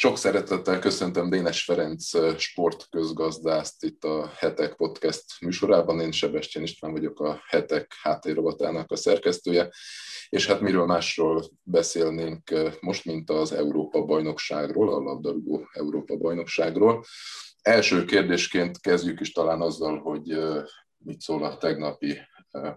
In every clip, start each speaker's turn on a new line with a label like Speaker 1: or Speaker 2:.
Speaker 1: Sok szeretettel köszöntöm Dénes Ferenc sportközgazdászt itt a Hetek Podcast műsorában. Én Sebestyén István vagyok a Hetek háttérrovatának a szerkesztője, és hát miről másról beszélnénk most, mint az Európa bajnokságról, a labdarúgó Európa bajnokságról. Első kérdésként kezdjük is talán azzal, hogy mit szól a tegnapi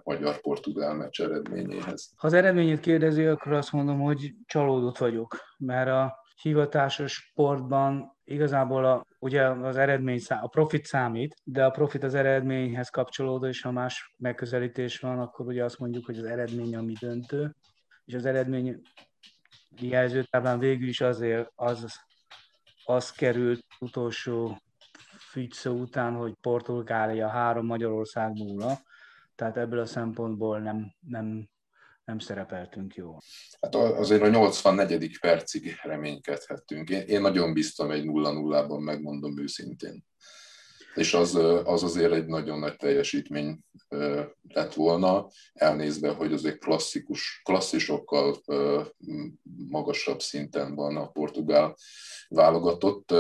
Speaker 1: magyar-portugál meccs eredményéhez.
Speaker 2: Ha az eredményét kérdezi, akkor azt mondom, hogy csalódott vagyok, mert a hivatásos sportban igazából a, ugye az eredmény, a profit számít, de a profit az eredményhez kapcsolódó, és ha más megközelítés van, akkor ugye azt mondjuk, hogy az eredmény ami döntő, és az eredmény jelzőtáblán végül is azért az, az került utolsó Ficso után, hogy Portugália három, Magyarország nulla, tehát ebből a szempontból nem, nem, nem szerepeltünk jól.
Speaker 1: Hát azért a 84. percig reménykedhettünk. Én, én nagyon biztam egy 0-0-ban, megmondom őszintén. És az, az azért egy nagyon nagy teljesítmény lett volna, elnézve, hogy azért klasszikus, klasszisokkal magasabb szinten van a portugál válogatott.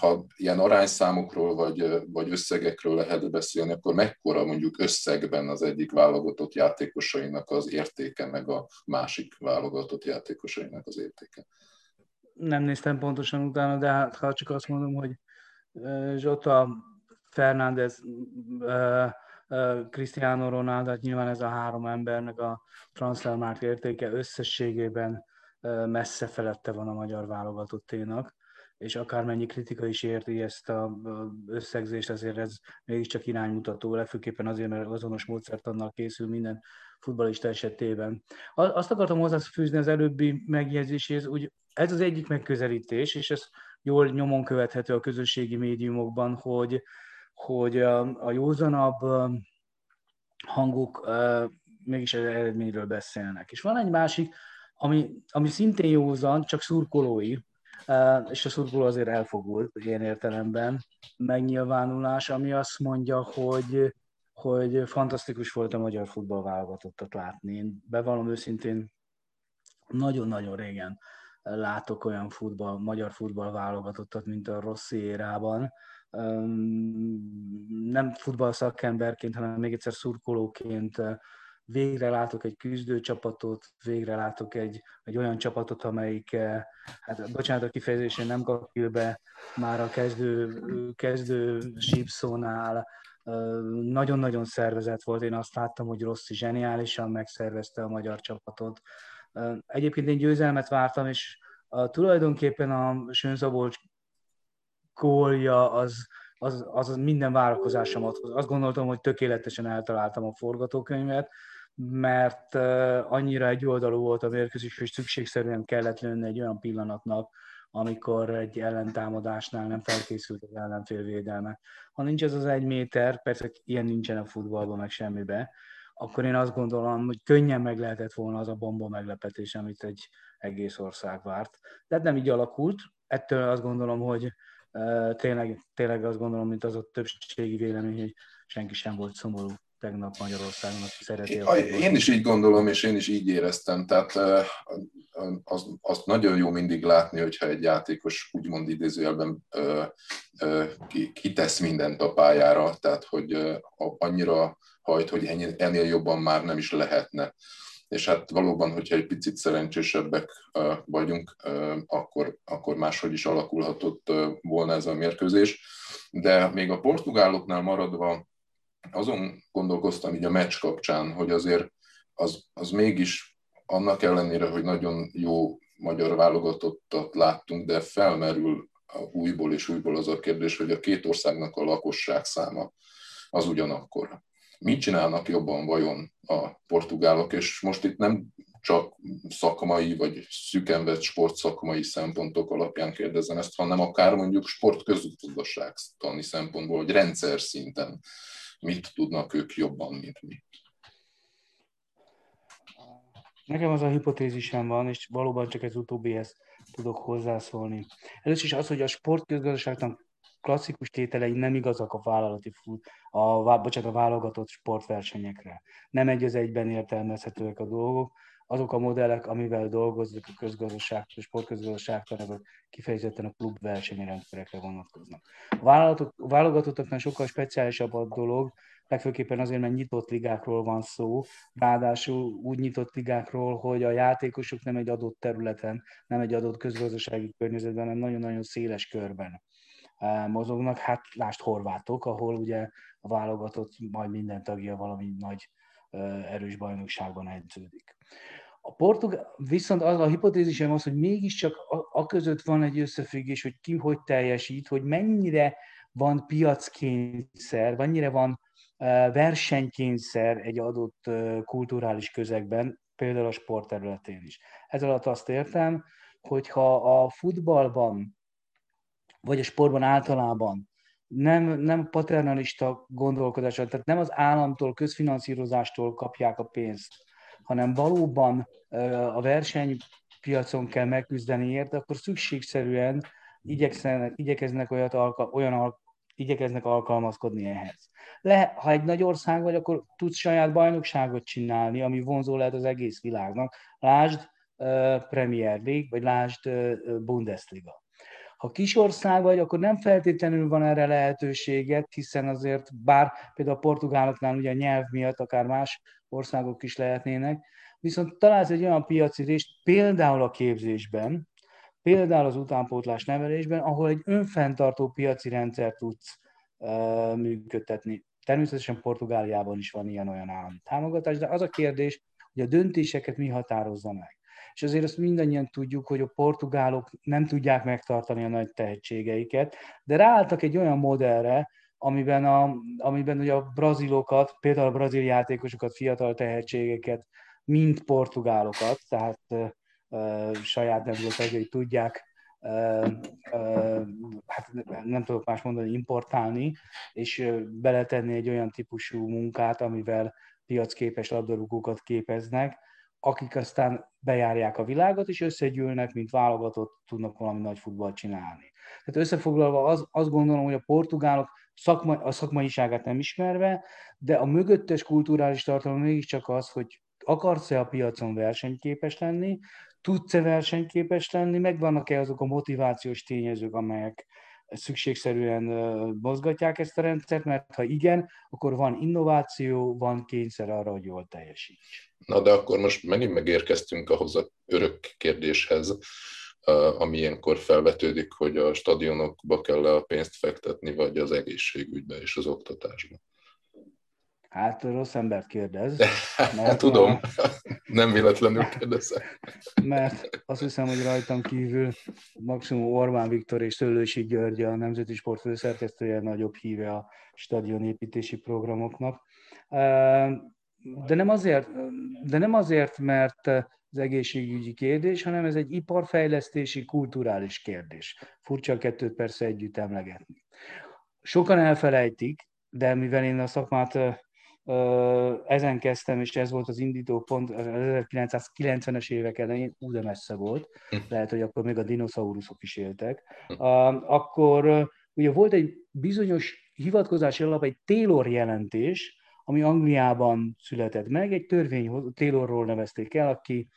Speaker 1: Ha ilyen arányszámokról vagy, vagy összegekről lehet beszélni, akkor mekkora mondjuk összegben az egyik válogatott játékosainak az értéke, meg a másik válogatott játékosainak az értéke?
Speaker 2: Nem néztem pontosan utána, de hát ha csak azt mondom, hogy Zsota, Fernández, Cristiano Ronaldo, hát nyilván ez a három embernek a transfermárt értéke összességében messze felette van a magyar válogatotténak és akármennyi kritika is érti ezt a összegzést, azért ez mégiscsak iránymutató, legfőképpen azért, mert azonos módszertannal készül minden futbalista esetében. Azt akartam hozzáfűzni az előbbi megjegyzéséhez, hogy ez az egyik megközelítés, és ez jól nyomon követhető a közösségi médiumokban, hogy, hogy a, a józanabb hangok mégis az eredményről beszélnek. És van egy másik, ami, ami szintén józan, csak szurkolói, és a szurkoló azért elfogult ilyen értelemben megnyilvánulás, ami azt mondja, hogy, hogy fantasztikus volt a magyar futballválogatottat látni. Én bevallom őszintén, nagyon-nagyon régen látok olyan futball, magyar futballválogatottat, mint a Rossi érában. Nem futball szakemberként, hanem még egyszer szurkolóként végre látok egy küzdő csapatot, végre látok egy, egy olyan csapatot, amelyik, hát bocsánat a kifejezésén nem kapja be már a kezdő, kezdő sípszónál, nagyon-nagyon szervezett volt. Én azt láttam, hogy Rossi zseniálisan megszervezte a magyar csapatot. Egyébként én győzelmet vártam, és tulajdonképpen a Sönzabolcs gólja az, az, az minden várakozásomat hoz. Azt gondoltam, hogy tökéletesen eltaláltam a forgatókönyvet, mert annyira egy oldalú volt a mérkőzés, hogy szükségszerűen kellett lőni egy olyan pillanatnak, amikor egy ellentámadásnál nem felkészült az ellenfél védelme. Ha nincs ez az egy méter, persze ilyen nincsen a futballban, meg semmibe, akkor én azt gondolom, hogy könnyen meg lehetett volna az a bomba meglepetés, amit egy egész ország várt. De nem így alakult. Ettől azt gondolom, hogy tényleg, tényleg azt gondolom, mint az a többségi vélemény, hogy senki sem volt szomorú tegnap Magyarországon, aki szereti
Speaker 1: a Én is így gondolom, és én is így éreztem. Tehát az, azt nagyon jó mindig látni, hogyha egy játékos úgymond idézőjelben kitesz mindent a pályára, tehát hogy annyira hajt, hogy ennél jobban már nem is lehetne. És hát valóban, hogyha egy picit szerencsésebbek vagyunk, akkor, akkor máshogy is alakulhatott volna ez a mérkőzés. De még a portugáloknál maradva, azon gondolkoztam így a meccs kapcsán, hogy azért az, az mégis annak ellenére, hogy nagyon jó magyar válogatottat láttunk, de felmerül újból és újból az a kérdés, hogy a két országnak a lakosság száma az ugyanakkor. Mit csinálnak jobban vajon a portugálok, és most itt nem csak szakmai vagy szüken vett sportszakmai szempontok alapján kérdezem ezt, hanem akár mondjuk sportközgazdaságtani szempontból, vagy rendszer szinten mit tudnak ők jobban, mint mi.
Speaker 2: Nekem az a hipotézisem van, és valóban csak ez utóbbihez tudok hozzászólni. Először is az, hogy a sportközgazdaságtan klasszikus tételei nem igazak a vállalati fut, a, bocsánat, a válogatott sportversenyekre. Nem egy az egyben értelmezhetőek a dolgok. azok a modellek, amivel dolgozik a közgazdaság, a sportközgazdaságtanok kifejezetten a klub versenyrendszerekre vonatkoznak. A vállalatok, válogatottaknál sokkal speciálisabb a dolog, legfőképpen azért, mert nyitott ligákról van szó, ráadásul úgy nyitott ligákról, hogy a játékosok nem egy adott területen, nem egy adott közgazdasági környezetben, hanem nagyon-nagyon széles körben mozognak. Hát lást horvátok, ahol ugye a válogatott majd minden tagja valami nagy erős bajnokságban edződik. A portugál, viszont az a hipotézisem az, hogy mégiscsak a, a között van egy összefüggés, hogy ki hogy teljesít, hogy mennyire van piackényszer, mennyire van versenykényszer egy adott kulturális közegben, például a sport területén is. Ez alatt azt értem, hogy ha a futballban, vagy a sportban általában nem, nem paternalista gondolkodással, tehát nem az államtól, közfinanszírozástól kapják a pénzt, hanem valóban a versenypiacon kell megküzdeni érte, akkor szükségszerűen igyekeznek, igyekeznek olyat, olyan igyekeznek alkalmazkodni ehhez. Le, ha egy nagy ország vagy, akkor tudsz saját bajnokságot csinálni, ami vonzó lehet az egész világnak. Lásd uh, Premier League, vagy lásd uh, Bundesliga. Ha kis ország vagy, akkor nem feltétlenül van erre lehetőséget, hiszen azért bár például a portugáloknál ugye a nyelv miatt akár más országok is lehetnének, viszont találsz egy olyan piaci részt, például a képzésben, például az utánpótlás nevelésben, ahol egy önfenntartó piaci rendszer tudsz uh, működtetni. Természetesen Portugáliában is van ilyen-olyan állami támogatás, de az a kérdés, hogy a döntéseket mi határozza meg. És azért azt mindannyian tudjuk, hogy a portugálok nem tudják megtartani a nagy tehetségeiket, de ráálltak egy olyan modellre, amiben, a, amiben ugye a brazilokat, például a brazil játékosokat, fiatal tehetségeket, mint portugálokat, tehát saját nemzet tagjai tudják hát nem tudok más mondani, importálni, és beletenni egy olyan típusú munkát, amivel piacképes labdarúgókat képeznek, akik aztán bejárják a világot, és összegyűlnek, mint válogatott, tudnak valami nagy futballt csinálni. Tehát összefoglalva az, azt gondolom, hogy a portugálok szakma, a szakmaiságát nem ismerve, de a mögöttes kulturális tartalom mégiscsak az, hogy akarsz-e a piacon versenyképes lenni, tudsz-e versenyképes lenni, megvannak-e azok a motivációs tényezők, amelyek szükségszerűen mozgatják ezt a rendszert, mert ha igen, akkor van innováció, van kényszer arra, hogy jól teljesíts.
Speaker 1: Na de akkor most megint megérkeztünk ahhoz a örök kérdéshez, ami ilyenkor felvetődik, hogy a stadionokba kell a pénzt fektetni, vagy az egészségügybe és az oktatásba.
Speaker 2: Hát rossz embert kérdez.
Speaker 1: Mert Tudom, a... nem véletlenül kérdezek.
Speaker 2: Mert azt hiszem, hogy rajtam kívül maximum Orbán Viktor és Szőlősi György a Nemzeti Sport főszerkesztője nagyobb híve a stadionépítési programoknak. De nem azért, de nem azért, mert az egészségügyi kérdés, hanem ez egy iparfejlesztési, kulturális kérdés. Furcsa a kettőt persze együtt emlegetni. Sokan elfelejtik, de mivel én a szakmát ezen kezdtem, és ez volt az indító pont, az 1990-es évek elején, úgy de messze volt, hm. lehet, hogy akkor még a dinoszauruszok is éltek, hm. akkor ugye volt egy bizonyos hivatkozási alap, egy Taylor jelentés, ami Angliában született meg, egy törvény Taylorról nevezték el, aki,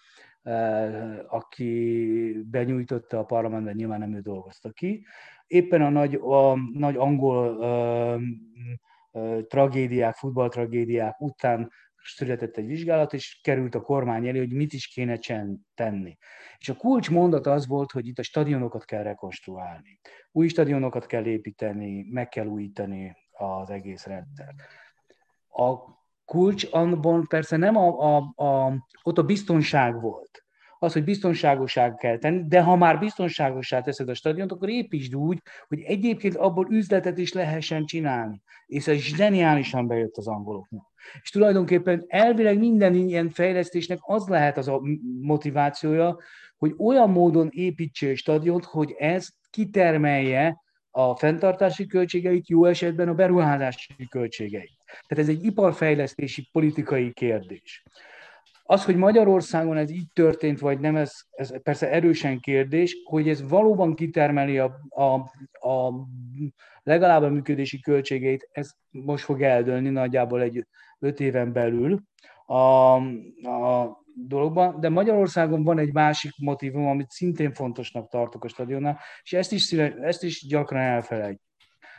Speaker 2: aki benyújtotta a parlamentben, nyilván nem ő dolgozta ki. Éppen a nagy, a nagy angol tragédiák, futballtragédiák után született egy vizsgálat, és került a kormány elé, hogy mit is kéne tenni. És a kulcs mondat az volt, hogy itt a stadionokat kell rekonstruálni. Új stadionokat kell építeni, meg kell újítani az egész rendszer. A kulcs abban persze nem a, a, a, ott a biztonság volt, az, hogy biztonságosság kell tenni, de ha már biztonságosá teszed a stadiont, akkor építsd úgy, hogy egyébként abból üzletet is lehessen csinálni. És ez zseniálisan bejött az angoloknak. És tulajdonképpen elvileg minden ilyen fejlesztésnek az lehet az a motivációja, hogy olyan módon építse a stadiont, hogy ez kitermelje a fenntartási költségeit, jó esetben a beruházási költségeit. Tehát ez egy iparfejlesztési politikai kérdés. Az, hogy Magyarországon ez így történt, vagy nem, ez, ez persze erősen kérdés, hogy ez valóban kitermeli a, a, a legalább a működési költségeit, ez most fog eldőlni nagyjából egy öt éven belül. A, a, dologban, de Magyarországon van egy másik motivum, amit szintén fontosnak tartok a stadionnál, és ezt is, ezt is gyakran elfelejt.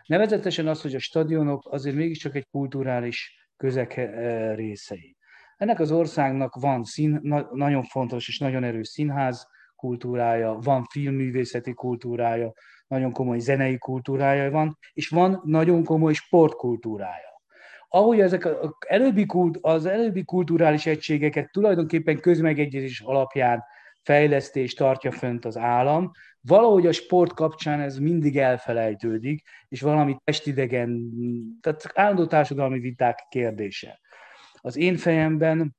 Speaker 2: Nevezetesen az, hogy a stadionok azért mégiscsak egy kulturális közeg részei. Ennek az országnak van szín, na, nagyon fontos és nagyon erős színház kultúrája, van filmművészeti kultúrája, nagyon komoly zenei kultúrája van, és van nagyon komoly sportkultúrája. Ahogy ezek az előbbi, kult, az előbbi kulturális egységeket tulajdonképpen közmegegyezés alapján fejlesztés tartja fönt az állam, valahogy a sport kapcsán ez mindig elfelejtődik, és valami testidegen, tehát állandó társadalmi viták kérdése. Az én fejemben,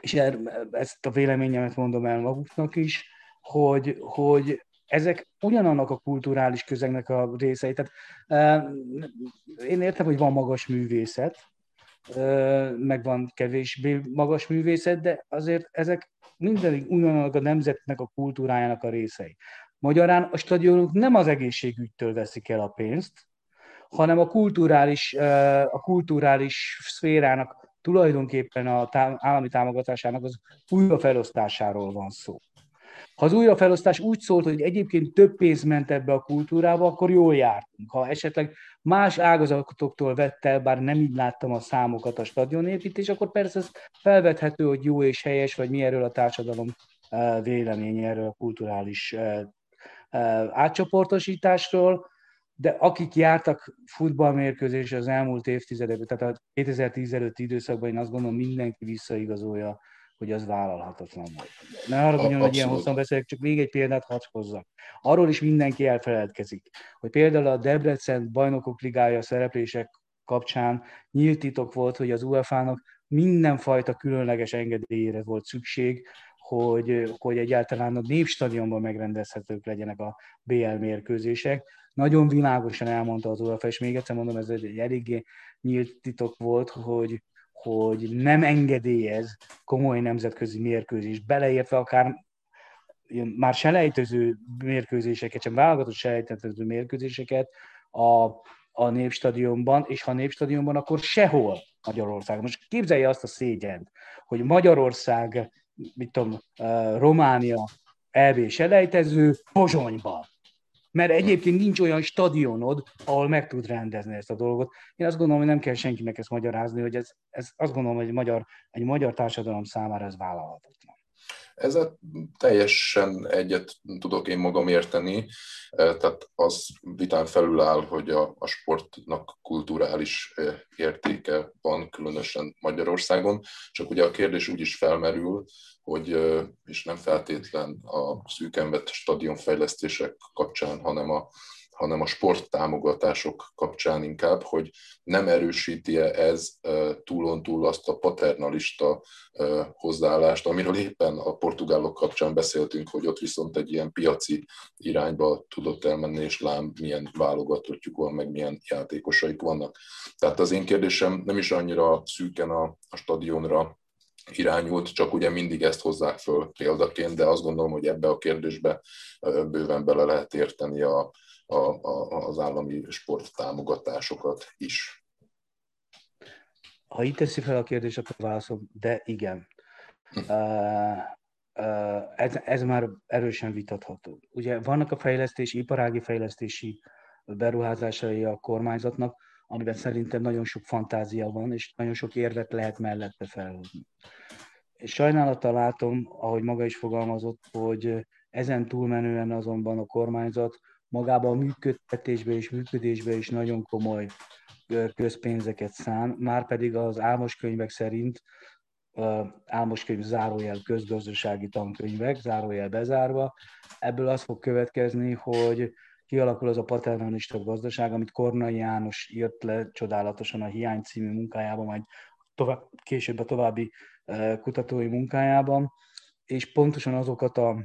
Speaker 2: és er, ezt a véleményemet mondom el maguknak is, hogy, hogy ezek ugyanannak a kulturális közegnek a részei. Tehát, én értem, hogy van magas művészet, meg van kevésbé magas művészet, de azért ezek minden ugyanannak a nemzetnek a kultúrájának a részei. Magyarán a stadionok nem az egészségügytől veszik el a pénzt, hanem a kulturális, a kulturális szférának tulajdonképpen a állami támogatásának az újrafelosztásáról van szó. Ha az újrafelosztás úgy szólt, hogy egyébként több pénz ment ebbe a kultúrába, akkor jól jártunk. Ha esetleg más ágazatoktól vett el, bár nem így láttam a számokat a stadionépítés, akkor persze ez felvethető, hogy jó és helyes, vagy mi erről a társadalom eh, véleménye erről a kulturális eh, eh, átcsoportosításról, de akik jártak futballmérkőzés az elmúlt évtizedekben, tehát a 2010 előtti időszakban én azt gondolom mindenki visszaigazolja hogy az vállalhatatlan volt. Ne arra mondjon, hogy ilyen hosszan beszélek, csak még egy példát hadd hozzak. Arról is mindenki elfeledkezik, hogy például a Debrecen bajnokok ligája szereplések kapcsán nyílt titok volt, hogy az UEFA-nak mindenfajta különleges engedélyére volt szükség, hogy, hogy egyáltalán a népstadionban megrendezhetők legyenek a BL mérkőzések. Nagyon világosan elmondta az UEFA, és még egyszer mondom, ez egy eléggé nyílt titok volt, hogy, hogy nem engedélyez komoly nemzetközi mérkőzés, beleértve akár már selejtező mérkőzéseket, sem válogatott selejtező mérkőzéseket a, a Népstadionban, és ha a Népstadionban, akkor sehol Magyarországon. Most képzelje azt a szégyent, hogy Magyarország, mit tudom, Románia, EB selejtező Pozsonyban mert egyébként nincs olyan stadionod, ahol meg tud rendezni ezt a dolgot. Én azt gondolom, hogy nem kell senkinek ezt magyarázni, hogy ez, ez azt gondolom, hogy egy magyar, egy magyar társadalom számára ez vállalhatatlan.
Speaker 1: Ezzel teljesen egyet tudok én magam érteni, e, tehát az vitán felül áll, hogy a, a sportnak kulturális e, értéke van, különösen Magyarországon, csak ugye a kérdés úgy is felmerül, hogy, és nem feltétlen a szűkenvet stadionfejlesztések kapcsán, hanem a, hanem a sporttámogatások kapcsán inkább, hogy nem erősíti-e ez túlon túl azt a paternalista hozzáállást, amiről éppen a portugálok kapcsán beszéltünk, hogy ott viszont egy ilyen piaci irányba tudott elmenni, és lám milyen válogatottjuk van, meg milyen játékosaik vannak. Tehát az én kérdésem nem is annyira szűken a, a stadionra irányult, csak ugye mindig ezt hozzák föl példaként, de azt gondolom, hogy ebbe a kérdésbe bőven bele lehet érteni a, a, a, az állami sporttámogatásokat is.
Speaker 2: Ha itt teszi fel a kérdést, akkor válaszol, de igen. Hm. Ez, ez már erősen vitatható. Ugye vannak a fejlesztési, iparági fejlesztési beruházásai a kormányzatnak, amiben szerintem nagyon sok fantázia van, és nagyon sok érvet lehet mellette felhozni. És sajnálattal látom, ahogy maga is fogalmazott, hogy ezen túlmenően azonban a kormányzat magában a működtetésbe és működésbe is nagyon komoly közpénzeket szán, már pedig az álmos könyvek szerint álmos könyv zárójel közgazdasági tankönyvek, zárójel bezárva. Ebből az fog következni, hogy kialakul az a paternalista gazdaság, amit Kornai János írt le csodálatosan a Hiány című munkájában, majd tovább, később a további kutatói munkájában, és pontosan azokat a,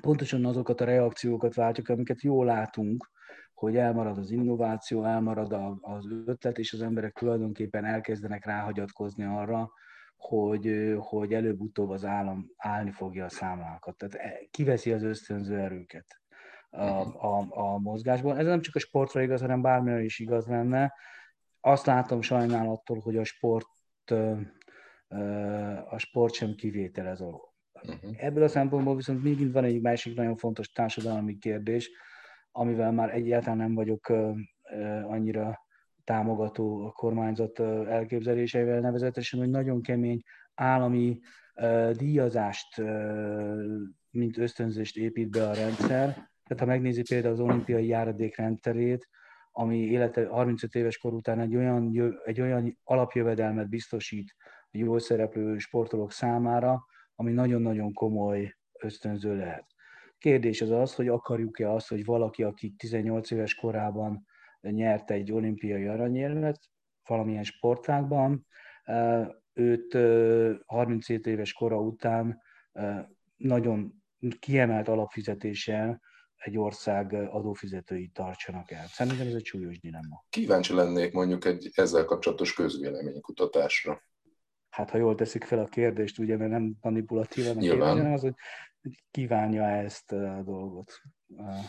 Speaker 2: pontosan azokat a reakciókat váltjuk, amiket jól látunk, hogy elmarad az innováció, elmarad az ötlet, és az emberek tulajdonképpen elkezdenek ráhagyatkozni arra, hogy, hogy előbb-utóbb az állam állni fogja a számlákat. Tehát e, kiveszi az ösztönző erőket a, a, a mozgásból. Ez nem csak a sportra igaz, hanem bármilyen is igaz lenne. Azt látom sajnálattól, hogy a sport a sport sem kivétel ez. Uh-huh. Ebből a szempontból viszont még van egy másik nagyon fontos társadalmi kérdés, amivel már egyáltalán nem vagyok annyira támogató a kormányzat elképzeléseivel, nevezetesen, hogy nagyon kemény állami díjazást, mint ösztönzést épít be a rendszer. Tehát ha megnézi például az olimpiai járadék rendszerét, ami élete 35 éves kor után egy olyan, egy olyan alapjövedelmet biztosít a jól szereplő sportolók számára, ami nagyon-nagyon komoly ösztönző lehet. Kérdés az az, hogy akarjuk-e azt, hogy valaki, aki 18 éves korában nyert egy olimpiai aranyérmet valamilyen sportágban, őt 37 éves kora után nagyon kiemelt alapfizetéssel egy ország adófizetői tartsanak el. Szerintem ez egy súlyos dilemma.
Speaker 1: Kíváncsi lennék mondjuk egy ezzel kapcsolatos közvéleménykutatásra.
Speaker 2: Hát ha jól teszik fel a kérdést, ugye, mert nem manipulatívan a kérdés, hanem az, hogy kívánja ezt a dolgot.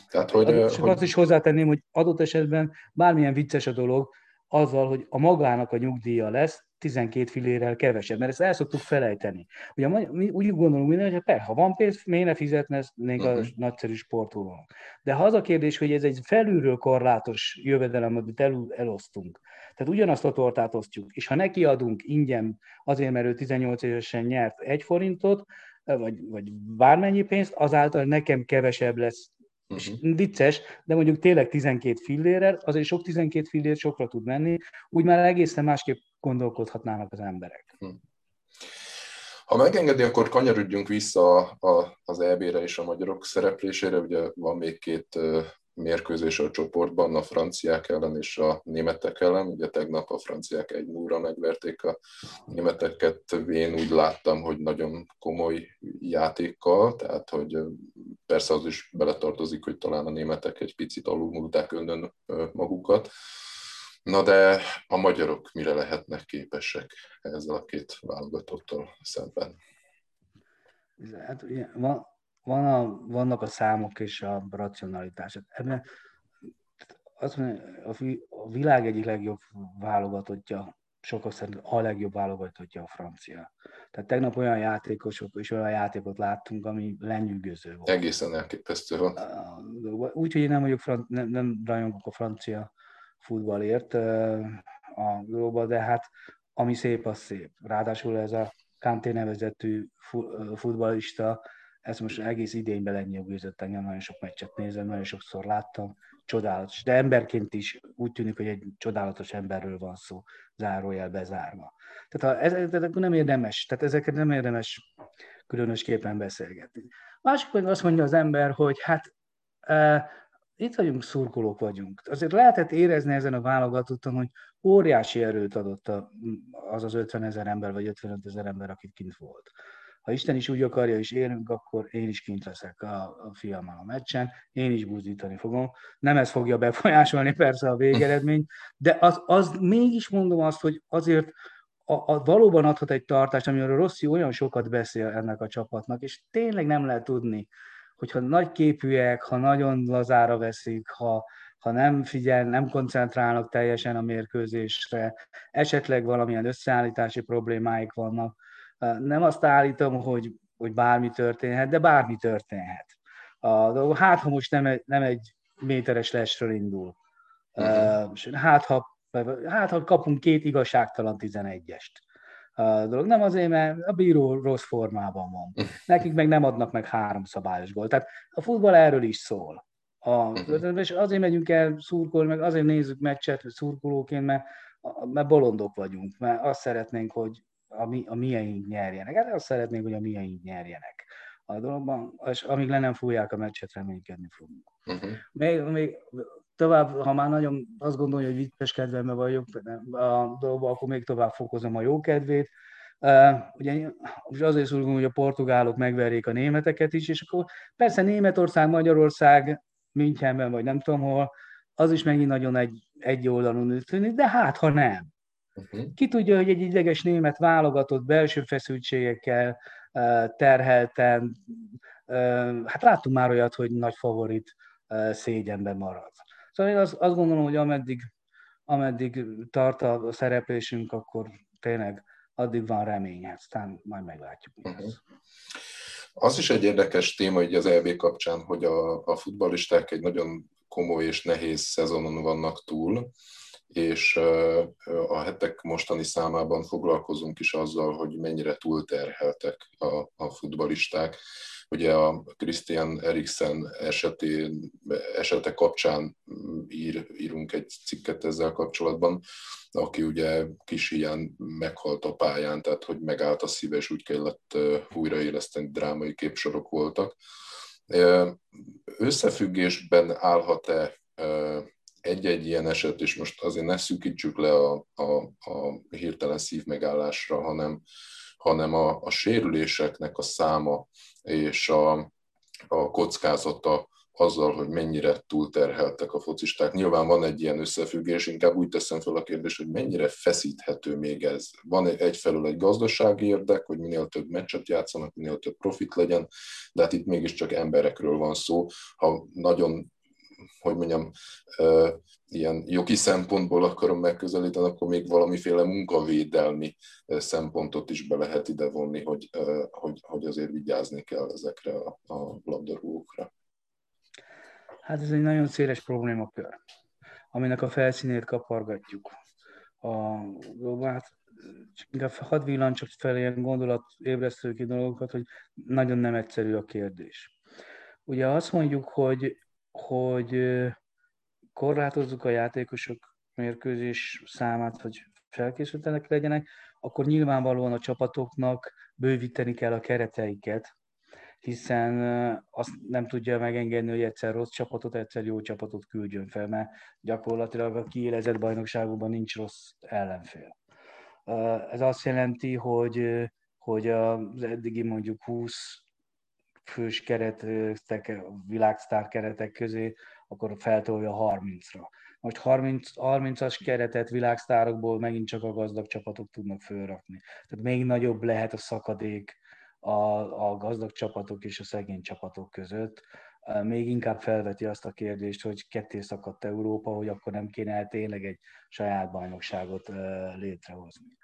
Speaker 2: Tehát, hogy, és hogy... azt is hozzátenném, hogy adott esetben bármilyen vicces a dolog, azzal, hogy a magának a nyugdíja lesz, 12 fillérrel kevesebb, mert ezt el szoktuk felejteni. Ugye mi úgy gondolunk minden, hogy ha van pénz, miért ne fizetnénk uh-huh. a mhm. nagyszerű sportolónak. De ha az a kérdés, hogy ez egy felülről korlátos jövedelem, amit el, elosztunk, tehát ugyanazt a tortát osztjuk, és ha neki adunk ingyen azért, mert ő 18 évesen nyert egy forintot, vagy, vagy bármennyi pénzt, azáltal nekem kevesebb lesz Uh-huh. Vicces, de mondjuk tényleg 12 fillérrel, azért sok 12 fillér sokra tud menni, úgy már egészen másképp gondolkodhatnának az emberek. Uh-huh.
Speaker 1: Ha megengedi, akkor kanyarodjunk vissza a, a, az EB-re és a magyarok szereplésére. Ugye van még két mérkőzés a csoportban a franciák ellen és a németek ellen. Ugye tegnap a franciák egy núra megverték a németeket. Én úgy láttam, hogy nagyon komoly játékkal, tehát hogy persze az is beletartozik, hogy talán a németek egy picit alulmúlták öndön magukat. Na de a magyarok mire lehetnek képesek ezzel a két válogatottal szemben?
Speaker 2: Hát ugye, van, van a, vannak a számok és a racionalitás. Ebben azt mondja, a világ egyik legjobb válogatottja, sokak szerint a legjobb válogatottja a francia. Tehát tegnap olyan játékosok és olyan játékot láttunk, ami lenyűgöző volt.
Speaker 1: Egészen elképesztő volt.
Speaker 2: Úgyhogy én nem vagyok, nem, nem rajongok a francia futballért a glóba, de hát ami szép, az szép. Ráadásul ez a Kanté nevezetű futballista ez most egész idényben lenyűgözött engem, nagyon sok meccset nézem, nagyon sokszor láttam, csodálatos. De emberként is úgy tűnik, hogy egy csodálatos emberről van szó, zárójel bezárva. Tehát ha ez, ez nem érdemes, tehát ezeket nem érdemes különösképpen beszélgetni. Másik meg azt mondja az ember, hogy hát e, itt vagyunk, szurkolók vagyunk. Azért lehetett érezni ezen a válogatottan, hogy óriási erőt adott az az 50 ezer ember, vagy 55 ezer ember, akit kint volt ha Isten is úgy akarja, és élünk, akkor én is kint leszek a, a fiammal a meccsen, én is buzdítani fogom. Nem ez fogja befolyásolni persze a végeredményt, de az, az mégis mondom azt, hogy azért a, a, valóban adhat egy tartást, amiről Rossi olyan sokat beszél ennek a csapatnak, és tényleg nem lehet tudni, hogyha nagy képűek, ha nagyon lazára veszik, ha, ha nem figyel, nem koncentrálnak teljesen a mérkőzésre, esetleg valamilyen összeállítási problémáik vannak, nem azt állítom, hogy, hogy bármi történhet, de bármi történhet. A, hát, ha most nem egy, nem egy méteres lesről indul. Uh-huh. Hát, ha, hát, ha kapunk két igazságtalan 11-est. A dolog nem azért, mert a bíró rossz formában van. Mhm. Nekik meg nem adnak meg három szabályos gólt. Tehát a futball erről is szól. A, uh-huh. és azért megyünk el szurkolni, meg azért nézzük meccset szurkolóként, mert, mert bolondok vagyunk, mert azt szeretnénk, hogy a, mi, a mieink nyerjenek. Hát azt szeretnénk, hogy a mieink nyerjenek a dologban, és amíg le nem fújják a meccset, reménykedni fogunk. Uh-huh. Még, még tovább, ha már nagyon azt gondolja, hogy vicces kedvemben vagyok a dolgban, akkor még tovább fokozom a jó kedvét. Uh, ugye most azért szurgunk, hogy a portugálok megverjék a németeket is, és akkor persze Németország, Magyarország, Münchenben, vagy nem tudom hol, az is megint nagyon egy, egy oldalon tűnik, de hát ha nem. Uh-huh. Ki tudja, hogy egy ideges német válogatott belső feszültségekkel terhelten, hát láttunk már olyat, hogy nagy favorit szégyenben marad. Szóval én azt, azt gondolom, hogy ameddig, ameddig tart a szereplésünk, akkor tényleg addig van remény, aztán majd meglátjuk.
Speaker 1: Uh-huh. Az is egy érdekes téma így az EB kapcsán, hogy a, a futballisták egy nagyon komoly és nehéz szezonon vannak túl, és a hetek mostani számában foglalkozunk is azzal, hogy mennyire túlterheltek a, a futbalisták. Ugye a Christian Eriksen esetén, esete kapcsán mm, ír, írunk egy cikket ezzel kapcsolatban, aki ugye kis ilyen meghalt a pályán, tehát hogy megállt a szíve, és úgy kellett újraéleszteni, drámai képsorok voltak. Összefüggésben állhat-e egy-egy ilyen eset, és most azért ne szűkítsük le a, a, a hirtelen szívmegállásra, hanem, hanem a, a sérüléseknek a száma és a, a kockázata azzal, hogy mennyire túlterheltek a focisták. Nyilván van egy ilyen összefüggés, inkább úgy teszem fel a kérdést, hogy mennyire feszíthető még ez. Van egyfelől egy gazdasági érdek, hogy minél több meccset játszanak, minél több profit legyen, de hát itt mégiscsak emberekről van szó. Ha nagyon hogy mondjam, ilyen jogi szempontból akarom megközelíteni, akkor még valamiféle munkavédelmi szempontot is be lehet ide vonni, hogy, hogy, hogy azért vigyázni kell ezekre a, labdarúgókra.
Speaker 2: Hát ez egy nagyon széles problémakör, aminek a felszínét kapargatjuk. A, hát, inkább hadd villancsak fel ilyen gondolat ébresztő ki dolgokat, hogy nagyon nem egyszerű a kérdés. Ugye azt mondjuk, hogy hogy korlátozzuk a játékosok mérkőzés számát, hogy felkészültenek legyenek, akkor nyilvánvalóan a csapatoknak bővíteni kell a kereteiket, hiszen azt nem tudja megengedni, hogy egyszer rossz csapatot, egyszer jó csapatot küldjön fel, mert gyakorlatilag a kiélezett bajnokságokban nincs rossz ellenfél. Ez azt jelenti, hogy, hogy az eddigi mondjuk 20 fős keretek, világsztár keretek közé, akkor feltolja 30-ra. Most 30, 30-as keretet világsztárokból megint csak a gazdag csapatok tudnak fölrakni. Tehát még nagyobb lehet a szakadék a, a gazdag csapatok és a szegény csapatok között. Még inkább felveti azt a kérdést, hogy ketté szakadt Európa, hogy akkor nem kéne tényleg egy saját bajnokságot létrehozni.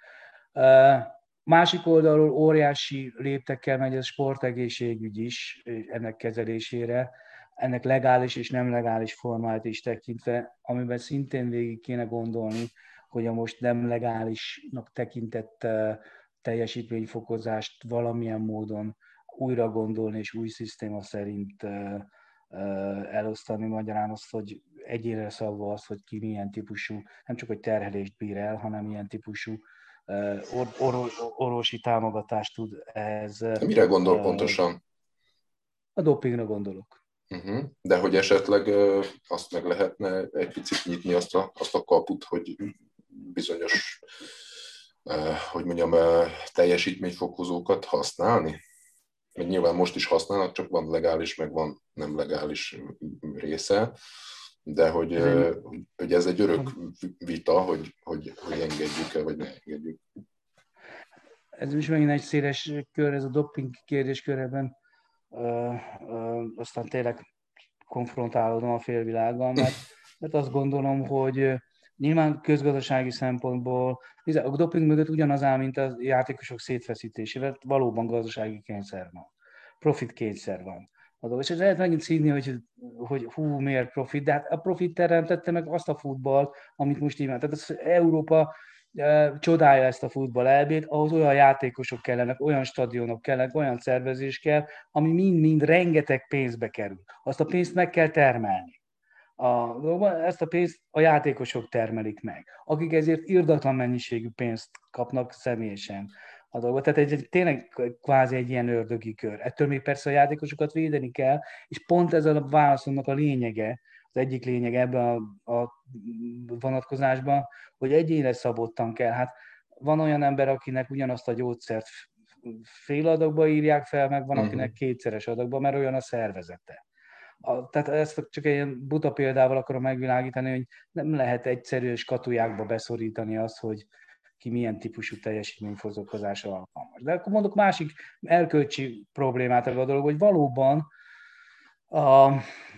Speaker 2: Másik oldalról óriási léptekkel megy a sportegészségügy is ennek kezelésére, ennek legális és nem legális formáját is tekintve, amiben szintén végig kéne gondolni, hogy a most nem legálisnak tekintett teljesítményfokozást valamilyen módon újra gondolni és új szisztéma szerint elosztani, magyarán azt, hogy egyére szabva az, hogy ki milyen típusú, nem csak hogy terhelést bír el, hanem milyen típusú or, or, orvosi támogatást tud ez.
Speaker 1: Mire gondol pontosan?
Speaker 2: A dopingra gondolok.
Speaker 1: Uh-huh. De hogy esetleg azt meg lehetne egy picit nyitni azt a, azt a kaput, hogy bizonyos, hogy mondjam, teljesítményfokozókat használni? Mert nyilván most is használnak, csak van legális, meg van nem legális része de hogy, ez hogy ez egy örök vita, hogy, hogy, hogy engedjük-e, vagy ne engedjük.
Speaker 2: Ez is megint egy széles kör, ez a doping kérdéskörében. Uh, uh, aztán tényleg konfrontálódom a félvilággal, mert, mert azt gondolom, hogy nyilván közgazdasági szempontból, a doping mögött ugyanaz áll, mint a játékosok szétfeszítésével, valóban gazdasági kényszer van, profit kényszer van a dolog. És lehet megint színi, hogy, hogy hú, miért profit, de hát a profit teremtette meg azt a futballt, amit most imád. Tehát az Európa e, csodálja ezt a futball elbét, ahhoz olyan játékosok kellenek, olyan stadionok kellenek, olyan szervezés kell, ami mind-mind rengeteg pénzbe kerül. Azt a pénzt meg kell termelni. A, ezt a pénzt a játékosok termelik meg, akik ezért irdatlan mennyiségű pénzt kapnak személyesen a dolgot. Tehát egy, egy, tényleg kvázi egy ilyen ördögi kör. Ettől még persze a játékosokat védeni kell, és pont ez a válaszomnak a lényege, az egyik lényeg ebben a, a vonatkozásban, hogy egyénre szabottan kell. Hát van olyan ember, akinek ugyanazt a gyógyszert fél adagba írják fel, meg van, uh-huh. akinek kétszeres adagba, mert olyan a szervezete. A, tehát ezt csak egy buta példával akarom megvilágítani, hogy nem lehet egyszerű skatujákba beszorítani azt, hogy, ki milyen típusú teljesítményfozokozásra alkalmas. De akkor mondok másik elkölcsi problémát ebben a dolog, hogy valóban a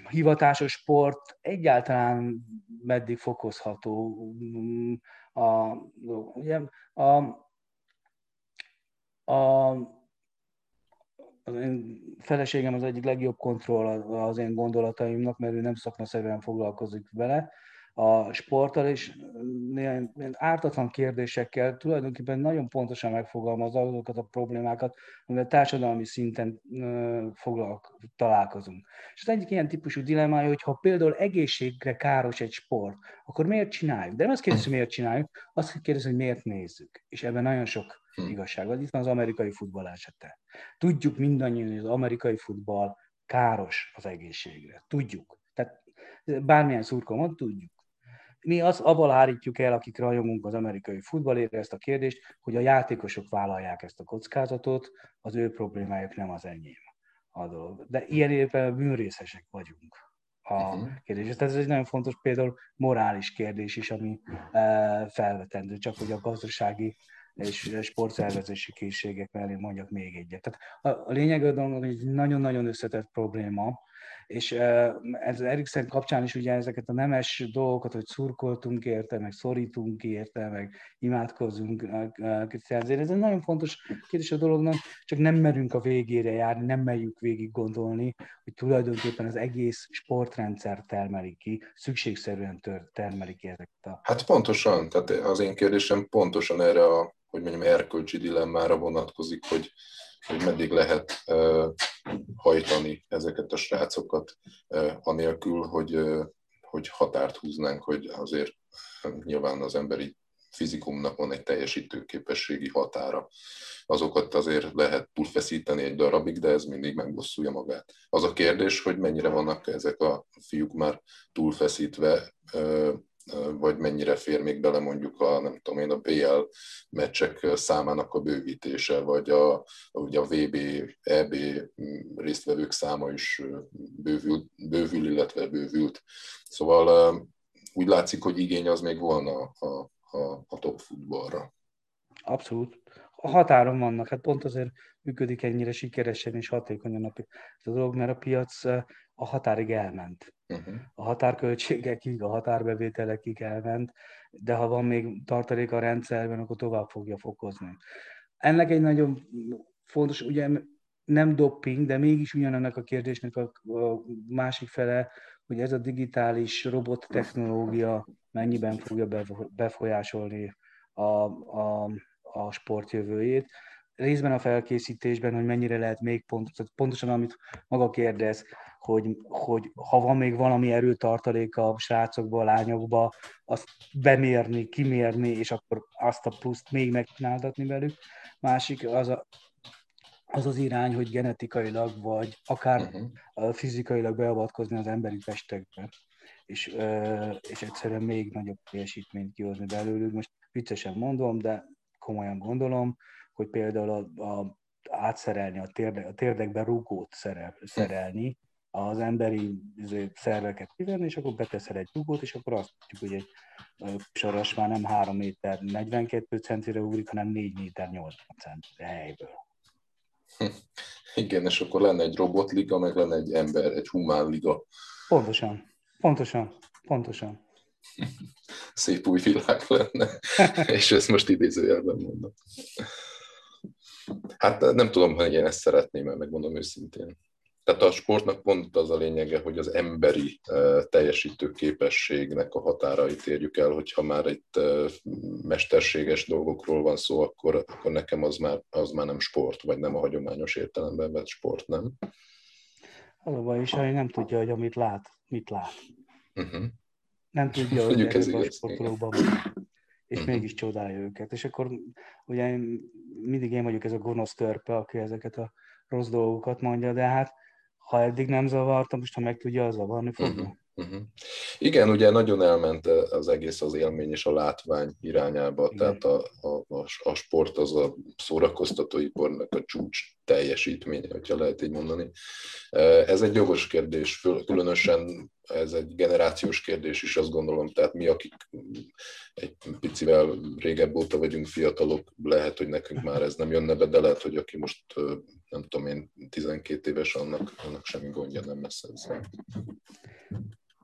Speaker 2: hivatásos sport egyáltalán meddig fokozható. A, ugye, a, a, az én feleségem az egyik legjobb kontroll az én gondolataimnak, mert ő nem szakmaszerűen foglalkozik vele, a sporttal, és ilyen ártatlan kérdésekkel tulajdonképpen nagyon pontosan megfogalmazza azokat a problémákat, amivel társadalmi szinten foglalk, találkozunk. És az egyik ilyen típusú dilemmája, hogy ha például egészségre káros egy sport, akkor miért csináljuk? De nem azt kérdezzük, miért csináljuk, azt kérdezzük, hogy miért nézzük. És ebben nagyon sok hm. igazság van. Itt van az amerikai futball esete. Tudjuk mindannyian, hogy az amerikai futball káros az egészségre. Tudjuk. Tehát bármilyen szurkolmat tudjuk. Mi az abban hárítjuk el, akik rajongunk az amerikai futballért ezt a kérdést, hogy a játékosok vállalják ezt a kockázatot, az ő problémájuk nem az enyém a dolog. De ilyen értelemben bűnrészesek vagyunk a uh-huh. kérdés. Tehát ez egy nagyon fontos például morális kérdés is, ami uh, felvetendő, csak hogy a gazdasági és sportszervezési készségek mellé mondjak még egyet. Tehát a, a lényeg a dolog, hogy egy nagyon-nagyon összetett probléma, és ez Eriksen kapcsán is ugye ezeket a nemes dolgokat, hogy szurkoltunk érte, meg szorítunk érte, meg imádkozunk Krisztián ez egy nagyon fontos kérdés a dolognak, csak nem merünk a végére járni, nem merjük végig gondolni, hogy tulajdonképpen az egész sportrendszer termeli ki, szükségszerűen termeli ki ezeket a...
Speaker 1: Hát pontosan, tehát az én kérdésem pontosan erre a, hogy mondjam, erkölcsi dilemmára vonatkozik, hogy hogy meddig lehet hajtani ezeket a srácokat, anélkül, hogy, hogy határt húznánk, hogy azért nyilván az emberi fizikumnak van egy teljesítőképességi határa. Azokat azért lehet túlfeszíteni egy darabig, de ez mindig megbosszulja magát. Az a kérdés, hogy mennyire vannak ezek a fiúk már túlfeszítve, vagy mennyire fér még bele mondjuk a, nem tudom én, a BL meccsek számának a bővítése, vagy a, ugye a VB, EB résztvevők száma is bővül, bővül, illetve bővült. Szóval úgy látszik, hogy igény az még volna a, a, a top futballra.
Speaker 2: Abszolút. A határon vannak, hát pont azért működik ennyire sikeresen és hatékonyan a, a dolog, mert a piac a határig elment. Uh-huh. A határköltségekig, a határbevételekig elment, de ha van még tartalék a rendszerben, akkor tovább fogja fokozni. Ennek egy nagyon fontos, ugye nem dopping, de mégis ugyanennek a kérdésnek a, a másik fele, hogy ez a digitális robot technológia mennyiben fogja befolyásolni a, a, a sport jövőjét. Részben a felkészítésben, hogy mennyire lehet még pontosan, pontosan amit maga kérdez, hogy, hogy ha van még valami erőtartalék a srácokba, a lányokba, azt bemérni, kimérni, és akkor azt a pluszt még megcsináltatni velük. Másik az a, az az irány, hogy genetikailag, vagy akár uh-huh. fizikailag beavatkozni az emberi testekbe, és, és egyszerűen még nagyobb teljesítményt kihozni belőlük. Most viccesen mondom, de komolyan gondolom, hogy például a, a átszerelni, a, térde, a térdekbe rúgót szerel, szerelni, az emberi izé, szerveket kivenni, és akkor beteszel egy dugót, és akkor azt tudjuk, hogy egy soros már nem 3 méter 42 centire ugrik, hanem 4 méter 80 centire helyből.
Speaker 1: Igen, és akkor lenne egy robotliga, meg lenne egy ember, egy humán liga.
Speaker 2: Pontosan, pontosan, pontosan.
Speaker 1: Szép új világ lenne, és ezt most idézőjelben mondom. Hát nem tudom, hogy én ezt szeretném, mert megmondom őszintén. Tehát a sportnak pont az a lényege, hogy az emberi teljesítő képességnek a határait érjük el, hogyha már itt mesterséges dolgokról van szó, akkor, akkor nekem az már, az már nem sport, vagy nem a hagyományos értelemben vett sport, nem?
Speaker 2: Baj is, hogy nem tudja, hogy amit lát, mit lát. Uh-huh. Nem tudja, hogy ez a sportolókban és uh-huh. mégis csodálja őket. És akkor ugye mindig én vagyok ez a gonosz törpe, aki ezeket a rossz dolgokat mondja, de hát ha eddig nem zavarta, most ha meg tudja, zavarni fogja. Uh-huh. Uh-huh.
Speaker 1: Igen, ugye nagyon elment az egész az élmény és a látvány irányába, Igen. tehát a, a, a sport az a szórakoztatóiparnak a csúcs teljesítménye, hogyha lehet így mondani. Ez egy jogos kérdés, különösen ez egy generációs kérdés is, azt gondolom, tehát mi, akik egy picivel régebb óta vagyunk fiatalok, lehet, hogy nekünk már ez nem jönne be, de lehet, hogy aki most, nem tudom én, 12 éves, annak, annak semmi gondja nem lesz ezzel.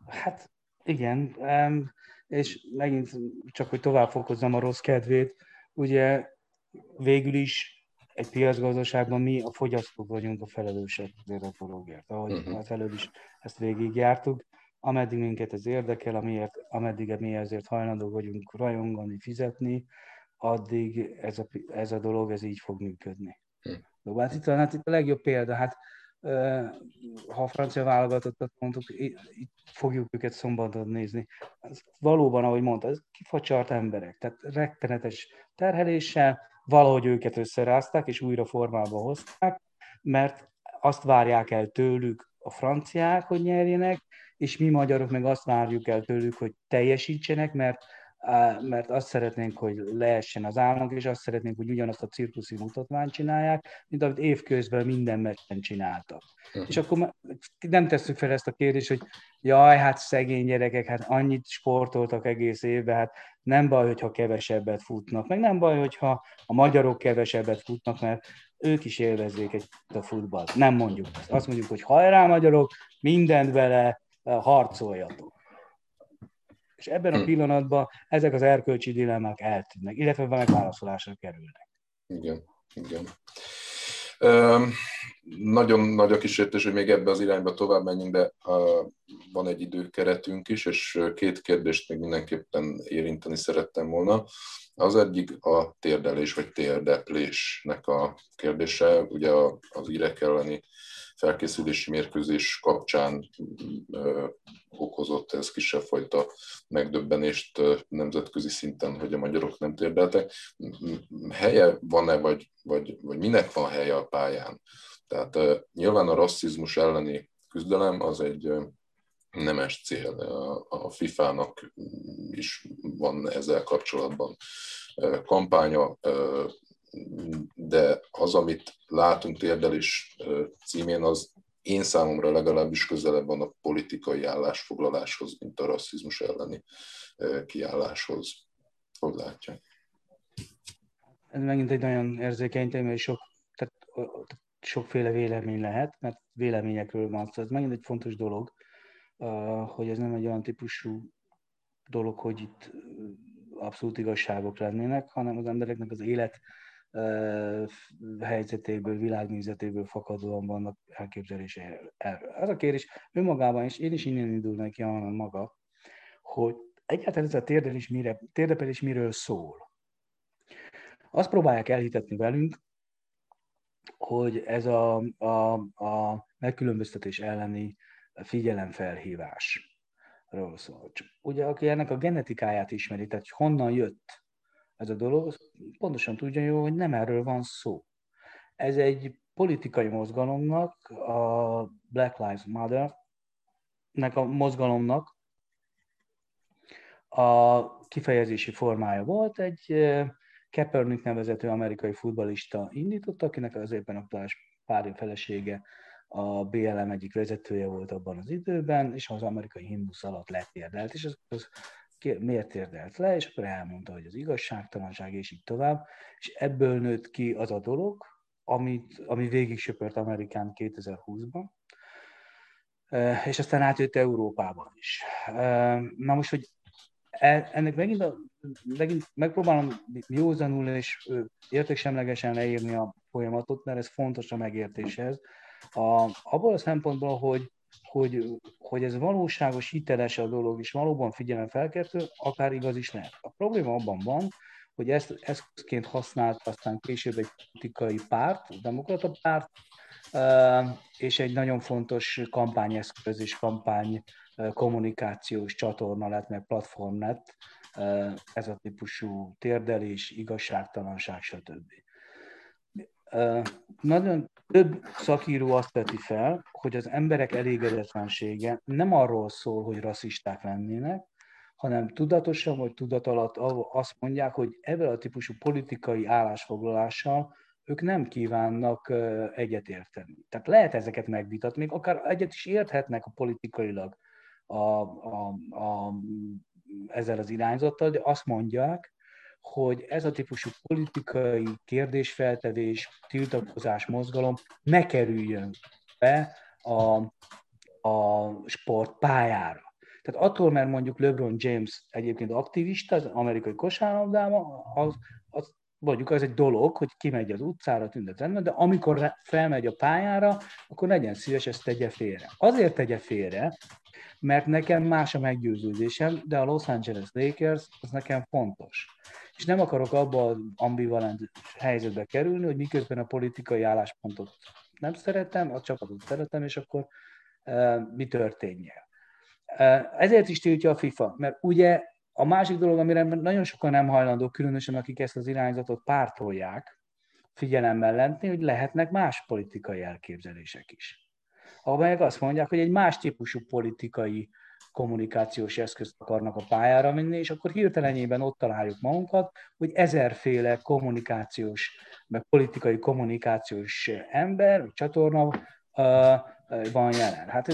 Speaker 2: Hát igen, és megint csak, hogy tovább fokozzam a rossz kedvét, ugye végül is egy piacgazdaságban mi a fogyasztók vagyunk a felelősek ezért a dologért, ahogy uh-huh. az előbb is ezt végigjártuk. Ameddig minket ez érdekel, amiért, ameddig mi ezért hajlandók vagyunk rajongani, fizetni, addig ez a, ez a dolog ez így fog működni. Uh-huh. Hát, itt, hát itt a legjobb példa, hát ha a francia válogatottat mondtuk, itt fogjuk őket szombaton nézni. Ez valóban, ahogy mondta, ez kifacsart emberek, tehát rettenetes terheléssel, valahogy őket összerázták, és újra formába hozták, mert azt várják el tőlük a franciák, hogy nyerjenek, és mi magyarok meg azt várjuk el tőlük, hogy teljesítsenek, mert mert azt szeretnénk, hogy leessen az államok, és azt szeretnénk, hogy ugyanazt a cirkuszi mutatványt csinálják, mint amit évközben minden meccsen csináltak. Uh-huh. És akkor nem tesszük fel ezt a kérdést, hogy jaj, hát szegény gyerekek, hát annyit sportoltak egész évben, hát nem baj, hogyha kevesebbet futnak, meg nem baj, hogyha a magyarok kevesebbet futnak, mert ők is élvezzék egy a futballt. Nem mondjuk ezt. Azt mondjuk, hogy hajrá magyarok, mindent vele, harcoljatok. És ebben a hm. pillanatban ezek az erkölcsi dilemmák eltűnnek, illetve megválaszolásra kerülnek.
Speaker 1: Igen, igen. Nagyon nagy a kísértés, hogy még ebbe az irányba tovább menjünk, de van egy időkeretünk is, és két kérdést még mindenképpen érinteni szerettem volna. Az egyik a térdelés vagy térdeplésnek a kérdése, ugye az írek elleni felkészülési mérkőzés kapcsán ö, okozott ez kisebb fajta megdöbbenést nemzetközi szinten, hogy a magyarok nem térdeltek. Helye van-e, vagy, vagy, vagy minek van helye a pályán? Tehát nyilván a rasszizmus elleni küzdelem az egy nemes cél. A FIFA-nak is van ezzel kapcsolatban kampánya, de az, amit látunk térdelés címén, az én számomra legalábbis közelebb van a politikai állásfoglaláshoz, mint a rasszizmus elleni kiálláshoz. Hogy látja?
Speaker 2: Ez megint egy nagyon érzékeny téma, és sok, tehát, sokféle vélemény lehet, mert véleményekről van szó. Ez megint egy fontos dolog, hogy ez nem egy olyan típusú dolog, hogy itt abszolút igazságok lennének, hanem az embereknek az élet helyzetéből, világnézetéből fakadóan vannak elképzelései. Ez a kérdés önmagában is, én is innen indulnék ki maga, hogy egyáltalán ez a térdelés, mire, térdepelés miről szól. Azt próbálják elhitetni velünk, hogy ez a, a, a megkülönböztetés elleni figyelemfelhívás. Szól. ugye, aki ennek a genetikáját ismeri, tehát honnan jött ez a dolog, pontosan tudja jó, hogy nem erről van szó. Ez egy politikai mozgalomnak, a Black Lives Matter, nek a mozgalomnak a kifejezési formája volt. Egy Kaepernick nevezető amerikai futbalista indította, akinek az éppen aktuális párja felesége a BLM egyik vezetője volt abban az időben, és az amerikai himnusz alatt letérdelt, és az, az miért térdelt le, és akkor elmondta, hogy az igazságtalanság, és így tovább, és ebből nőtt ki az a dolog, amit, ami végig söpört Amerikán 2020-ban, és aztán átjött Európában is. Na most, hogy ennek megint, a, megint megpróbálom józanul és értéksemlegesen leírni a folyamatot, mert ez fontos a megértéshez. A, abból a szempontból, hogy hogy, hogy ez valóságos, hiteles a dolog, és valóban felkeltő, akár igaz is lehet. A probléma abban van, hogy ezt eszközként használt aztán később egy politikai párt, a demokrata párt, és egy nagyon fontos kampányeszköz és kampány kommunikációs csatorna lett, meg platform lett, ez a típusú térdelés, igazságtalanság, stb. Nagyon több szakíró azt veti fel, hogy az emberek elégedetlensége nem arról szól, hogy rasszisták lennének, hanem tudatosan vagy tudat alatt azt mondják, hogy ebben a típusú politikai állásfoglalással ők nem kívánnak egyetérteni. Tehát lehet ezeket megvitatni, még akár egyet is érthetnek a politikailag a, a, a, ezzel az irányzattal, de azt mondják, hogy ez a típusú politikai kérdésfeltevés, tiltakozás, mozgalom ne kerüljön be a, a sport pályára. Tehát attól, mert mondjuk LeBron James egyébként aktivista, az amerikai kosárlabdában, az, az mondjuk az egy dolog, hogy kimegy az utcára tüntetni, de amikor felmegy a pályára, akkor legyen szíves, ezt tegye félre. Azért tegye félre, mert nekem más a meggyőződésem, de a Los Angeles Lakers az nekem fontos. És nem akarok abba az ambivalent helyzetbe kerülni, hogy miközben a politikai álláspontot nem szeretem, a csapatot szeretem, és akkor uh, mi történjen. Uh, ezért is tiltja a FIFA, mert ugye a másik dolog, amire nagyon sokan nem hajlandók, különösen akik ezt az irányzatot pártolják, figyelemmel lenni, hogy lehetnek más politikai elképzelések is. Amelyek azt mondják, hogy egy más típusú politikai kommunikációs eszközt akarnak a pályára vinni, és akkor hirtelenében ott találjuk magunkat, hogy ezerféle kommunikációs, meg politikai kommunikációs ember, vagy csatorna van jelen. Hát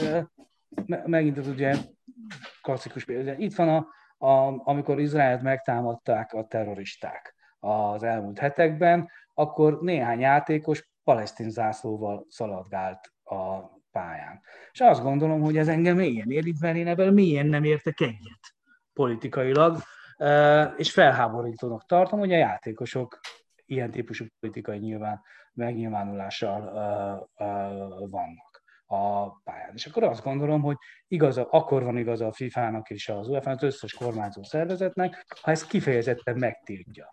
Speaker 2: megint az ugye klasszikus példa. Itt van a, a, amikor Izraelt megtámadták a terroristák az elmúlt hetekben, akkor néhány játékos palesztin zászlóval szaladgált a pályán. És azt gondolom, hogy ez engem mélyen érít, mert én ebből mélyen nem értek egyet politikailag, és felháborítónak tartom, hogy a játékosok ilyen típusú politikai nyilván megnyilvánulással vannak a pályán. És akkor azt gondolom, hogy igaz, akkor van igaza a FIFA-nak és az UEFA, az összes kormányzó szervezetnek, ha ezt kifejezetten megtiltja.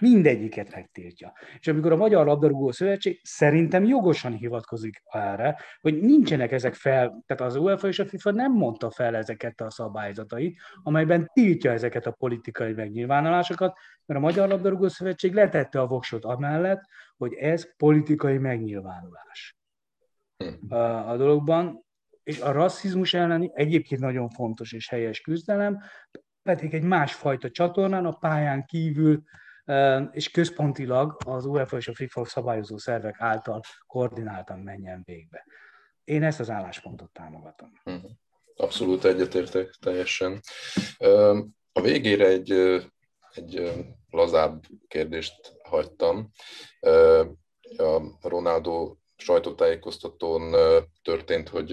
Speaker 2: Mindegyiket megtiltja. És amikor a Magyar Labdarúgó Szövetség szerintem jogosan hivatkozik erre, hogy nincsenek ezek fel, tehát az UEFA és a FIFA nem mondta fel ezeket a szabályzatait, amelyben tiltja ezeket a politikai megnyilvánulásokat, mert a Magyar Labdarúgó Szövetség letette a voksot amellett, hogy ez politikai megnyilvánulás a, a dologban, és a rasszizmus elleni egyébként nagyon fontos és helyes küzdelem, pedig egy másfajta csatornán, a pályán kívül és központilag az UEFA és a FIFA szabályozó szervek által koordináltan menjen végbe. Én ezt az álláspontot támogatom. Mhm.
Speaker 1: Abszolút egyetértek teljesen. A végére egy, egy lazább kérdést hagytam. A Ronaldo sajtótájékoztatón történt, hogy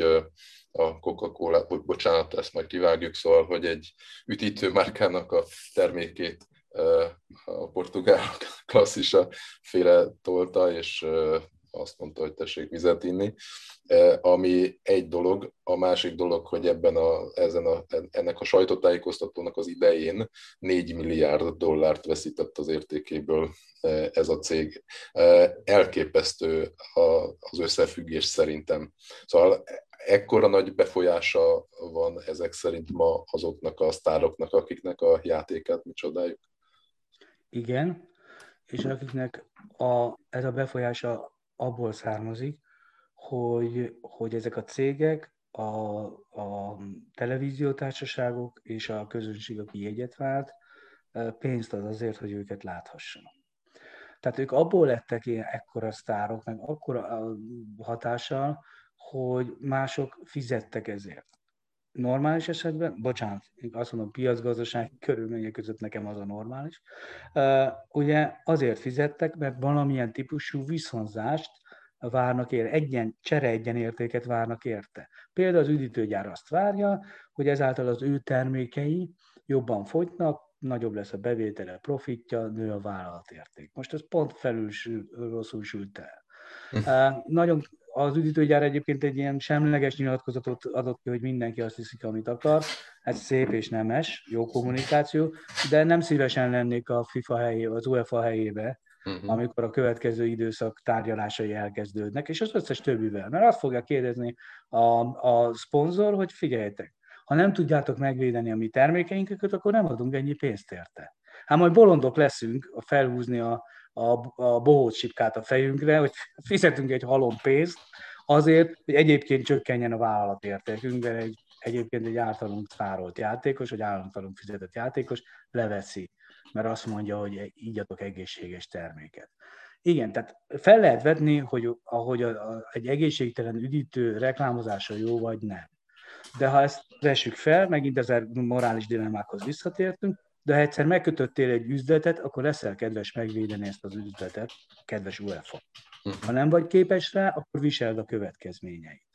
Speaker 1: a Coca-Cola, bocsánat, ezt majd kivágjuk, szóval, hogy egy üdítő márkának a termékét a portugál klasszisa féle tolta, és azt mondta, hogy tessék vizet inni, ami egy dolog. A másik dolog, hogy ebben a, ezen a, ennek a sajtótájékoztatónak az idején 4 milliárd dollárt veszített az értékéből ez a cég. Elképesztő az összefüggés szerintem. Szóval ekkora nagy befolyása van ezek szerint ma azoknak a sztároknak, akiknek a játékát mi csodáljuk.
Speaker 2: Igen, és akiknek a, ez a befolyása abból származik, hogy, hogy ezek a cégek, a, a televíziótársaságok és a közönség, aki jegyet vált, pénzt ad azért, hogy őket láthassanak. Tehát ők abból lettek ilyen ekkora sztárok, meg akkora hatással, hogy mások fizettek ezért. Normális esetben, bocsánat, azt mondom, piacgazdasági körülmények között nekem az a normális, ugye azért fizettek, mert valamilyen típusú viszonzást várnak ér, egyen, csere egyenértéket várnak érte. Például az üdítőgyár azt várja, hogy ezáltal az ő termékei jobban fogynak, nagyobb lesz a bevétele, profitja, nő a vállalatérték. Most ez pont felül rosszul sült el. Uh, nagyon az üdítőgyár egyébként egy ilyen semleges nyilatkozatot adott ki, hogy mindenki azt hiszik, amit akar. Ez szép és nemes, jó kommunikáció, de nem szívesen lennék a FIFA helyébe, az UEFA helyébe, uh-huh. amikor a következő időszak tárgyalásai elkezdődnek, és az összes többivel. Mert azt fogja kérdezni a, a szponzor, hogy figyeljetek, ha nem tudjátok megvédeni a mi termékeinket, akkor nem adunk ennyi pénzt érte. Hát majd bolondok leszünk a felhúzni a, a, a bohóc sipkát a fejünkre, hogy fizetünk egy halom pénzt, azért, hogy egyébként csökkenjen a vállalatértékünk, de egy, egyébként egy általunk tárolt játékos, vagy általunk fizetett játékos leveszi, mert azt mondja, hogy így adok egészséges terméket. Igen, tehát fel lehet vetni, hogy ahogy a, a, egy egészségtelen üdítő reklámozása jó vagy nem. De ha ezt vessük fel, megint ezer morális dilemmákhoz visszatértünk, de ha egyszer megkötöttél egy üzletet, akkor leszel kedves megvédeni ezt az üzletet, kedves UEFA. Ha nem vagy képes rá, akkor viseld a következményeit.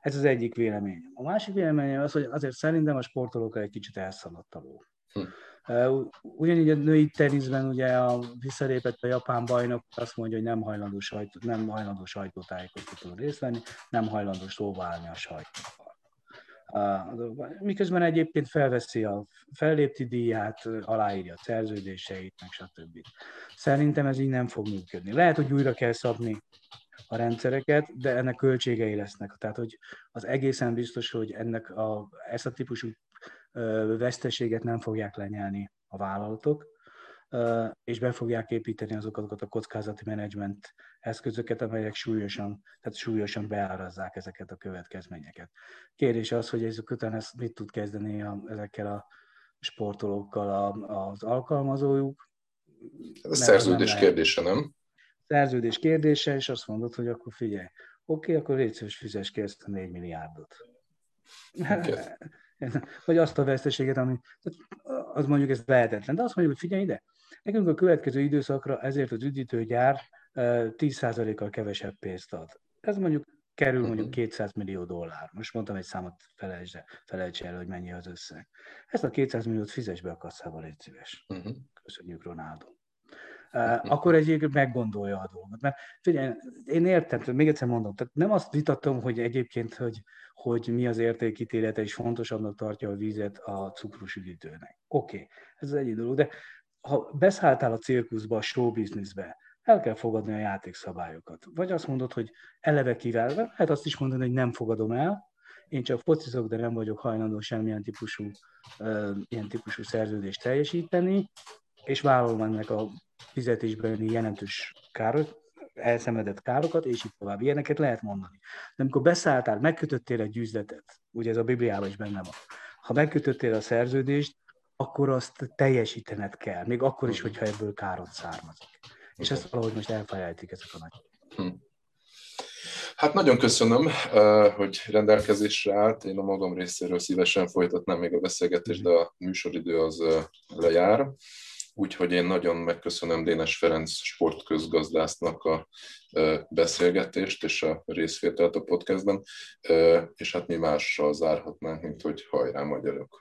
Speaker 2: Ez az egyik vélemény. A másik vélemény az, hogy azért szerintem a sportolókkal egy kicsit elszaladt a ló. Hm. Ugyanígy a női teniszben ugye a visszalépett a japán bajnok azt mondja, hogy nem hajlandó, sajtó, nem hajlandó sajtótájékoztatón részt venni, nem hajlandó szóba állni a sajtóval. Miközben egyébként felveszi a fellépti díját, aláírja a szerződéseit, meg stb. Szerintem ez így nem fog működni. Lehet, hogy újra kell szabni a rendszereket, de ennek költségei lesznek. Tehát, hogy az egészen biztos, hogy ennek a, ezt a típusú veszteséget nem fogják lenyelni a vállalatok, és be fogják építeni azokat a kockázati menedzsment eszközöket, amelyek súlyosan, tehát súlyosan beárazzák ezeket a következményeket. Kérdés az, hogy ezek után ezt mit tud kezdeni a, ezekkel a sportolókkal a, az alkalmazójuk.
Speaker 1: Ez szerződés nem kérdése, nem?
Speaker 2: Szerződés kérdése, és azt mondod, hogy akkor figyelj, oké, akkor légy szíves, fizes ki ezt a 4 milliárdot. Okay. Vagy azt a veszteséget, ami, az mondjuk ez lehetetlen. De azt mondjuk, hogy figyelj ide, nekünk a következő időszakra ezért az üdítőgyár 10%-kal kevesebb pénzt ad. Ez mondjuk kerül mondjuk 200 mhm. millió dollár. Most mondtam egy számot, felejtsd, felejts el, hogy mennyi az összeg. Ezt a 200 milliót fizes be a kasszába, légy szíves. Uh-huh. Köszönjük, Ronaldo. Uh, akkor egyébként meggondolja a dolgot. Mert figyelj, én értem, még egyszer mondom, tehát nem azt vitatom, hogy egyébként, hogy, hogy mi az értékítélete, és fontosabbnak tartja a vízet a cukrus üdítőnek. Oké, okay, ez az egyik dolog, de ha beszálltál a cirkuszba, a showbizniszbe, el kell fogadni a játékszabályokat. Vagy azt mondod, hogy eleve kivelve, lehet azt is mondani, hogy nem fogadom el, én csak focizok, de nem vagyok hajlandó semmilyen típusú, uh, ilyen típusú szerződést teljesíteni, és vállalom ennek a fizetésben jelentős károt, elszenvedett károkat, és így tovább. Ilyeneket lehet mondani. De amikor beszálltál, megkötöttél egy üzletet, ugye ez a Bibliában is benne van, ha megkötöttél a szerződést, akkor azt teljesítened kell, még akkor is, hogyha ebből károd származik. És ezt valahogy most elfelejtik ezek a nagy. Hm.
Speaker 1: Hát nagyon köszönöm, hogy rendelkezésre állt. Én a magam részéről szívesen folytatnám még a beszélgetést, de a műsoridő az lejár. Úgyhogy én nagyon megköszönöm Dénes Ferenc sportközgazdásznak a beszélgetést és a részvételt a podcastben, és hát mi mással zárhatnánk, mint hogy hajrá magyarok!